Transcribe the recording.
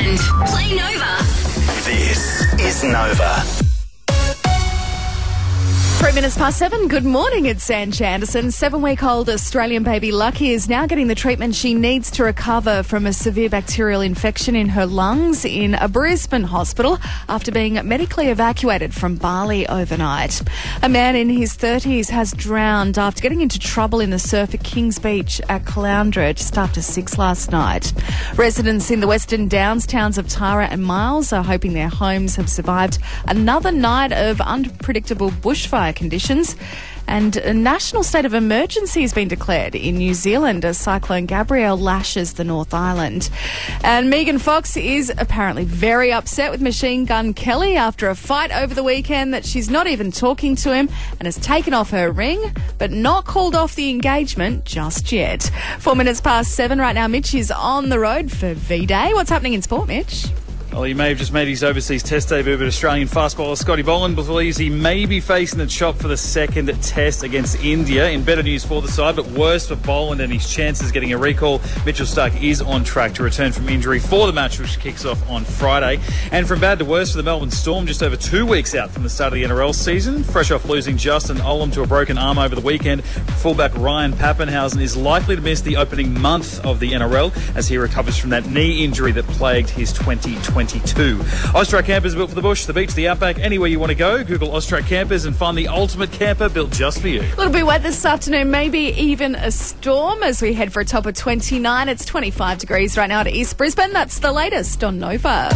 and Play Nova. This is Nova. Three minutes past seven. Good morning, it's Sanj Anderson. Seven week old Australian baby Lucky is now getting the treatment she needs to recover from a severe bacterial infection in her lungs in a Brisbane hospital after being medically evacuated from Bali overnight. A man in his 30s has drowned after getting into trouble in the surf at Kings Beach at Caloundra just after six last night. Residents in the Western Downs towns of Tara and Miles are hoping their homes have survived another night of unpredictable bushfire conditions. And a national state of emergency has been declared in New Zealand as Cyclone Gabrielle lashes the North Island. And Megan Fox is apparently very upset with Machine Gun Kelly after a fight over the weekend that she's not even talking to him and has taken off her ring, but not called off the engagement just yet. Four minutes past seven right now. Mitch is on the road for V Day. What's happening in sport, Mitch? Well, he may have just made his overseas test debut, but Australian fast bowler Scotty Boland believes he may be facing the chop for the second test against India. In better news for the side, but worse for Boland and his chances getting a recall. Mitchell Starc is on track to return from injury for the match, which kicks off on Friday. And from bad to worse for the Melbourne Storm, just over two weeks out from the start of the NRL season. Fresh off losing Justin Olam to a broken arm over the weekend, fullback Ryan Papenhuyzen is likely to miss the opening month of the NRL as he recovers from that knee injury that plagued his 2020. 2022. Austrack campers built for the bush, the beach, the outback, anywhere you want to go. Google Austrack campers and find the ultimate camper built just for you. A little bit wet this afternoon, maybe even a storm as we head for a top of 29. It's 25 degrees right now to East Brisbane. That's the latest on Nova.